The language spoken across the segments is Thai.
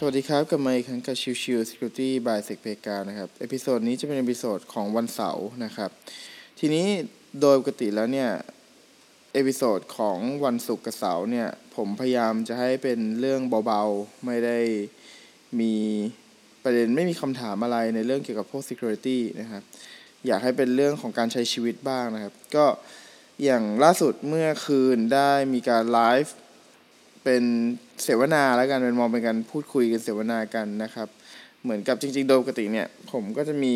สวัสดีครับกลับมาอีกครั้งกับชิวชิว Security by s e c p e g a นะครับ episode นี้จะเป็น episode ของวันเสาร์นะครับ ทีนี้โดยปกติแล้วเนี่ย episode ของวันศุกร์กับเสาร์เนี่ย ผมพยายามจะให้เป็นเรื่องเบาๆ ไม่ได้มีประเด็นไม่มีคำถามอะไรในเรื่องเกี่ยวกับพวก Security นะครับ อยากให้เป็นเรื่องของการใช้ชีวิตบ้างนะครับ ก็อย่างล่าสุดเมื่อคืนได้มีการไลฟ์เป็น เสวนาแล้วกันเป็นมองเป็นการพูดคุยกันเสวนากันนะครับ เหมือนกับจริง ๆ โดยปกติเนี่ย ผมก็จะมี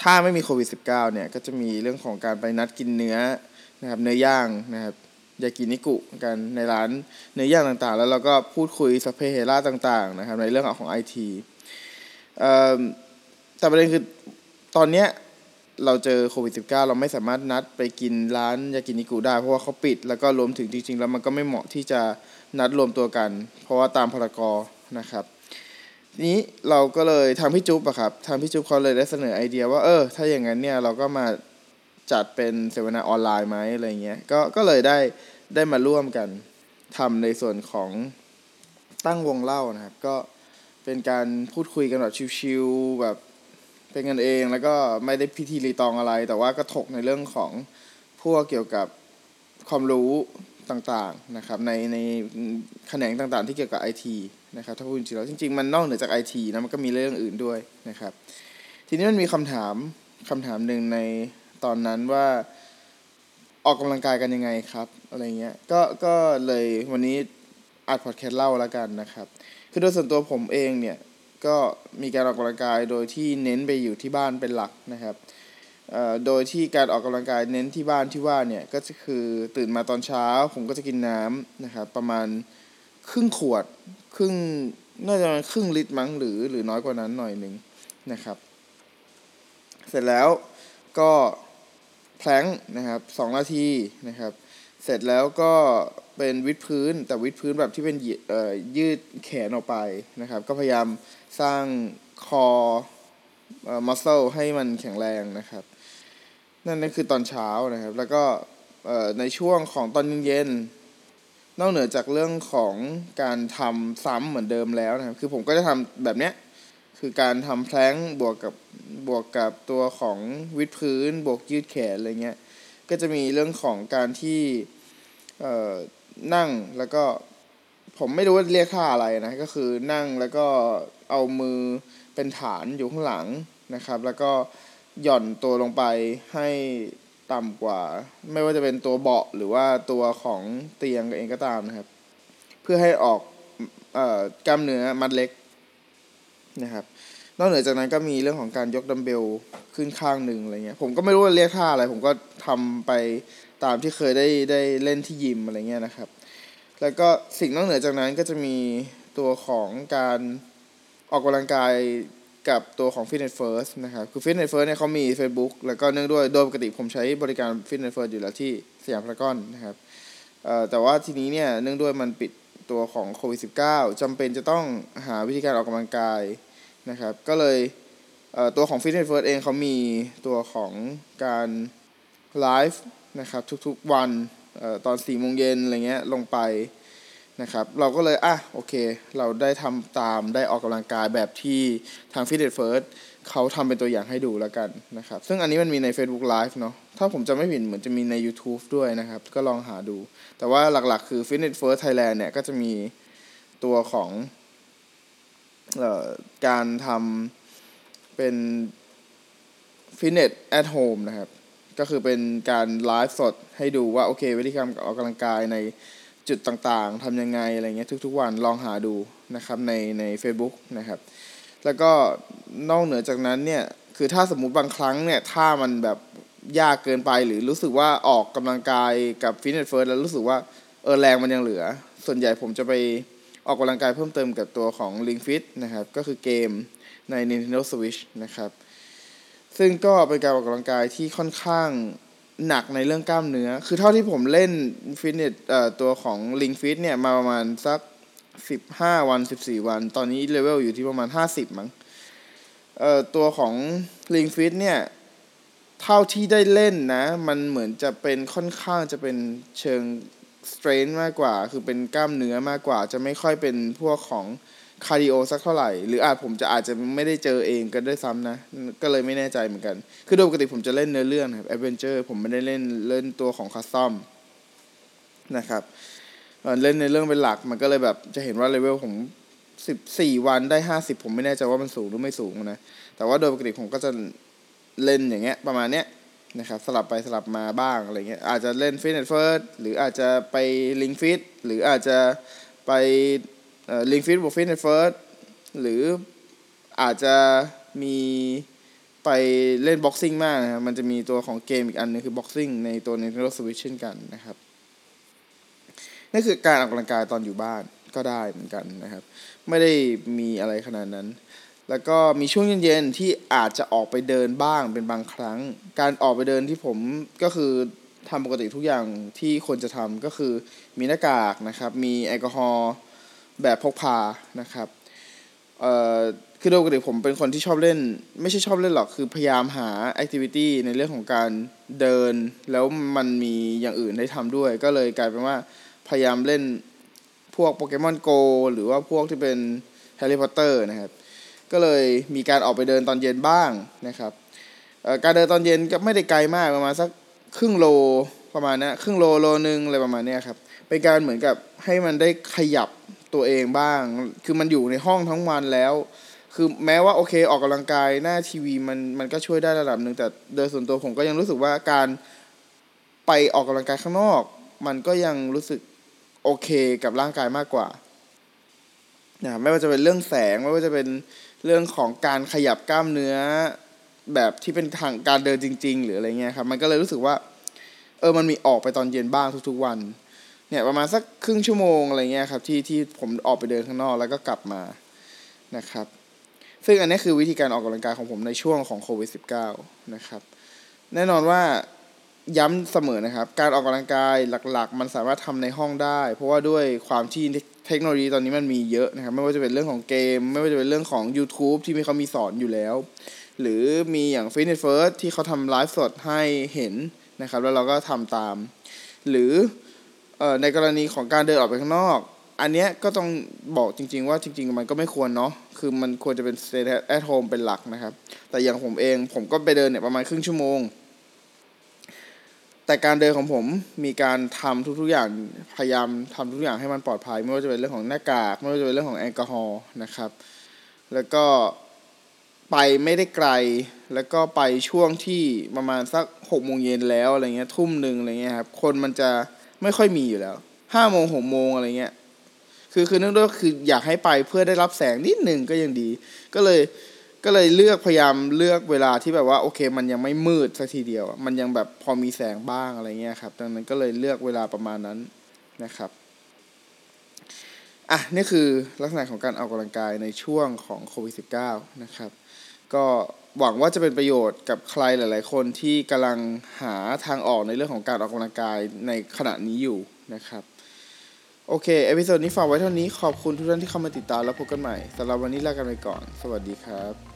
ถ้าไม่มีโควิด -19 เนี่ย ก็จะมีเรื่องของการไปนัดกินเนื้อนะครับ เนื้อย่างนะครับยากินิกุกันในร้านเนื้อย่างต่างๆ แล้วเราก็พูดคุยสเปเฮล่าต่างๆนะครับในเรื่องของไอทีแต่ประเด็นคือตอนเนี้ย เราเจอโควิด -19 เราไม่สามารถนัดไปกินร้านยากินิกุได้ เพราะว่าเขาปิด แล้วก็รวมถึงจริงๆ แล้วมันก็ไม่เหมาะที่จะนัดรวมตัวกัน เพราะว่าตามพรกรนะครับนี้เราก็เลยทางพี่จุ๊บอะครับทางพี่จุ๊บเขาเลยได้เสนอไอเดียว่าเออ ถ้าอย่างนั้นเนี่ยเราก็มาจัดเป็นเสวนาออนไลน์ไหมอะไรเงี้ยก็ก็เลยได้ได้มาร่วมกันทำในส่วนของตั้งวงเล่านะครับ ก็เป็นการพูดคุยกันแบบชิวๆแบบ เป็นกันเองแล้วก็ไม่ได้พิธีรีตองอะไร แต่ว่าก็ถกในเรื่องของพวกเกี่ยวกับความรู้ต่างๆนะครับในในแขนงต่างๆ ที่เกี่ยวกับไอทีนะครับถ้าพูดจริงๆแล้วจริงๆ มันนอกเหนือจากไอทีนะมันก็มีเรื่องอื่นด้วยนะครับ ทีนี้มันมีคำถามคำถามหนึ่งในตอนนั้นว่าออกกำลังกายกันยังไงครับอะไรเงี้ยก็ก็เลยวันนี้อัดพอดแคสต์เล่าแล้วกันนะครับ คือโดยส่วนตัวผมเองเนี่ย ก็มีการออกกำลังกายโดยที่เน้นไปอยู่ที่บ้านเป็นหลักนะครับโดยที่การออกกำลังกายเน้นที่บ้านที่ว่าเนี่ยก็จะคือตื่นมาตอนเช้า ผมก็จะกินน้ำนะครับประมาณครึ่งขวดครึ่งน่าจะครึ่งลิตรมั้งหรือหรือน้อยกว่านั้นหน่อยหนึ่งนะครับ เสร็จแล้วก็แพลงนะครับสองนาทีนะครับ เสร็จแล้วก็ เป็นวิดพื้น แต่วิดพื้นแบบที่เป็นยืดแขนออกไปนะครับ ก็พยายามสร้างคอมัสเซลให้มันแข็งแรงนะครับ นั่นนั่นคือตอนเช้านะครับ แล้วก็ในช่วงของตอนเย็นนอกเหนือจากเรื่องของการทำซ้ำเหมือนเดิมแล้วนะครับ คือผมก็จะทำแบบเนี้ยคือการทำแพลงบวกกับบวกกับตัวของวิดพื้น บวกยืดแขนอะไรเงี้ยก็จะมีเรื่องของการที่ นั่งแล้วก็ ผมไม่รู้ว่าเรียกค่าอะไรนะ ก็คือนั่งแล้วก็เอามือเป็นฐานอยู่ข้างหลังนะครับ แล้วก็หย่อนตัวลงไปให้ต่ำกว่า ไม่ว่าจะเป็นตัวเบาะหรือว่าตัวของเตียงเองก็ตามนะครับ เพื่อให้ออกเอ่อกล้ามเนื้อมัดเล็กนะครับ นอกเหนือจากนั้นก็มีเรื่องของการยกดัมเบลขึ้นข้างหนึ่งอะไรเงี้ย ผมก็ไม่รู้ว่าเรียกท่าอะไร ผมก็ทำไป ตามที่เคยได้ได้เล่นที่ยิมอะไรเงี้ยนะครับ แล้วก็สิ่งนอกเหนือจากนั้นก็จะมีตัวของการออกกำลังกายกับตัวของ Fitness First นะครับ คือ Fitness First เนี่ยเขามี Facebook แล้วก็เนื่องด้วยโดยปกติผมใช้บริการ Fitness First อยู่แล้วที่สยามพารากอนนะครับแต่ว่าทีนี้เนี่ยเนื่องด้วยมันปิดตัวของโควิด -19 จำเป็นจะต้องหาวิธีการออกกำลังกายนะครับ ก็เลยเตัวของ Fitness First เองเขามีตัวของการไลฟ์ นะครับทุกๆวันออตอน4โมงเย็นอะไรเงี้ยลงไปนะครับเราก็เลยอะโอเค เราได้ทำตามได้ออกกำลังกายแบบที่ทาง Fit It First เขาทำเป็นตัวอย่างให้ดูแล้วกันนะครับซึ่งอันนี้มันมีใน Facebook Live เนาะถ้าผมจะไม่ผิดเหมือนจะมีใน YouTube ด้วยนะครับ ก็ลองหาดู แต่ว่าหลักๆคือ Fit It First Thailand เนี่ยก็จะมีตัวของออการทำเป็น Fitness at Home นะครับ ก็คือเป็นการไลฟ์สดให้ดูว่าโอเควิธีการออกกำลังกายในจุดต่างๆทำยังไงอะไรเงี้ยทุกๆวันลองหาดูนะครับในใน Facebook นะครับ แล้วก็นอกเหนือจากนั้นเนี่ยคือถ้าสมมุติบางครั้งเนี่ยถ้ามันแบบยากเกินไปหรือรู้สึกว่าออกกำลังกายกับ Fitness First แล้วรู้สึกว่าเออแรงมันยังเหลือ ส่วนใหญ่ผมจะไปออกกำลังกายเพิ่มเติมกับตัวของ Ring Fit นะครับ ก็คือเกมใน Nintendo Switch นะครับ ซึ่งก็เป็นการออกกำลังกายที่ค่อนข้างหนักในเรื่องกล้ามเนื้อ คือเท่าที่ผมเล่นฟิตเนสตัวของ Ring Fit เนี่ยมาประมาณสักสิบห้าวันสิบสี่วัน ตอนนี้เลเวลอยู่ที่ประมาณห้าสิบมั้งเอ่อตัวของ Ring Fit เนี่ย เท่าที่ได้เล่นนะ มันเหมือนจะเป็นค่อนข้างจะเป็นเชิง strength มากกว่า คือเป็นกล้ามเนื้อมากกว่า จะไม่ค่อยเป็นพวกของ cardio สักเท่าไหร่ หรืออาจผมจะอาจจะไม่ได้เจอเองกันด้วยซ้ำนะ ก็เลยไม่แน่ใจเหมือนกัน คือโดยปกติผมจะเล่นเนื้อเรื่องครับ adventure ผมไม่ได้เล่นเล่นตัวของ custom นะครับเล่นในเรื่องเป็นหลักมันก็เลยแบบจะเห็นว่าเลเวลผมสิบสี่วันได้ห้าสิบผมไม่แน่ใจว่ามันสูงหรือไม่สูงนะ แต่ว่าโดยปกติผมก็จะเล่นอย่างเงี้ยประมาณเนี้ยนะครับสลับไปสลับมาบ้างอะไรเงี้ยอาจจะเล่น Fitness First หรืออาจจะไป Ring Fit หรืออาจจะไป Ring Fit บวก Fitness First หรืออาจจะมีไปเล่น boxing มากนะครับ มันจะมีตัวของเกมอีกอันนึงคือ boxing ในตัว Nintendo Switch เช่นกันนะครับนั่นคือการออกกำลังกายตอนอยู่บ้านก็ได้เหมือนกันนะครับ ไม่ได้มีอะไรขนาดนั้น แล้วก็มีช่วงเย็นๆที่อาจจะออกไปเดินบ้างเป็นบางครั้ง การออกไปเดินที่ผมก็คือทำปกติทุกอย่างที่ควรจะทำก็คือมีหน้ากากนะครับ มีแอลกอฮอล์ แบบพกพานะครับเอ่อคือโดยปกติผมเป็นคนที่ชอบเล่น ไม่ใช่ชอบเล่นหรอก คือพยายามหาแอคทิวิตี้ในเรื่องของการเดิน แล้วมันมีอย่างอื่นได้ทำด้วย ก็เลยกลายเป็นว่าพยายามเล่นพวก Pokémon Go หรือว่าพวกที่เป็น Harry Potter นะครับ ก็เลยมีการออกไปเดินตอนเย็นบ้างนะครับการเดินตอนเย็นก็ไม่ได้ไกลมากประมาณสักครึ่งโลประมาณนี้ครึ่งโลโลนึงอะไรประมาณนี้ครับเป็นการเหมือนกับให้มันได้ขยับ ตัวเองบ้าง คือมันอยู่ในห้องทั้งวันแล้ว คือแม้ว่าโอเคออกกำลังกายหน้าทีวีมันมันก็ช่วยได้ระดับหนึ่งแต่โดยส่วนตัวผมก็ยังรู้สึกว่าการไปออกกำลังกายข้างนอก มันก็ยังรู้สึกโอเคกับร่างกายมากกว่านะไม่ว่าจะเป็นเรื่องแสงไม่ว่าจะเป็นเรื่องของการขยับกล้ามเนื้อแบบที่เป็นทางการเดินจริง ๆ หรืออะไรเงี้ยครับ มันก็เลยรู้สึกว่า เออมันมีออกไปตอนเย็นบ้างทุกๆวัน เนี่ยประมาณสักครึ่งชั่วโมงอะไรเงี้ยครับที่ที่ผมออกไปเดินข้างนอกแล้วก็กลับมานะครับ ซึ่งอันนี้คือวิธีการออกกำลังกายของผมในช่วงของโควิด -19 นะครับ แน่นอนว่าย้ำเสมอนะครับ การออกกำลังกายหลักๆ มันสามารถทำในห้องได้ เพราะว่าด้วยความที่เทคโนโลยีตอนนี้มันมีเยอะนะครับ ไม่ว่าจะเป็นเรื่องของเกม ไม่ว่าจะเป็นเรื่องของ YouTube ที่มีเขามีสอนอยู่แล้ว หรือมีอย่าง Fitness First ที่เขาทำไลฟ์สดให้เห็นนะครับ แล้วเราก็ทำตาม หรือ ในกรณีของการเดินออกไปข้างนอก อันเนี้ยก็ต้องบอกจริง ๆ ว่าจริง ๆ มันก็ไม่ควรเนาะคือมันควรจะเป็น stay at home เป็นหลักนะครับ แต่อย่างผมเองผมก็ไปเดินเนี่ยประมาณครึ่งชั่วโมง แต่การเดินของผมมีการทำทุกๆอย่างพยายามทำทุกอย่างให้มันปลอดภัย ไม่ว่าจะเป็นเรื่องของหน้ากาก ไม่ว่าจะเป็นเรื่องของแอลกอฮอล์นะครับ แล้วก็ไปไม่ได้ไกล แล้วก็ไปช่วงที่ประมาณสักหกโมงเย็นแล้วอะไรเงี้ยทุ่มหนึ่งอะไรเงี้ยครับ คนมันจะ ไม่ค่อยมีอยู่แล้วห้าโมงหกโมงอะไรเงี้ยคือคือเนื่องด้วยคืออยากให้ไปเพื่อได้รับแสงนิดหนึ่งก็ยังดี ก็เลยก็เลยเลือกพยายามเลือกเวลาที่แบบว่าโอเค มันยังไม่มืดสักทีเดียว มันยังแบบพอมีแสงบ้างอะไรเงี้ยครับดังนั้นก็เลยเลือกเวลาประมาณนั้นนะครับอะนี่คือลักษณะของการออกกำลังกายในช่วงของโควิด -19 นะครับ ก็ หวังว่าจะเป็นประโยชน์กับใครหลาย ๆ คนที่กำลังหาทางออกในเรื่องของการออกกำลังกายในขณะนี้อยู่นะครับ โอเค episode นี้ฝากไว้เท่านี้ขอบคุณทุกท่านที่เข้ามาติดตามแล้วพบกันใหม่สำหรับวันนี้ลากันไปก่อน สวัสดีครับ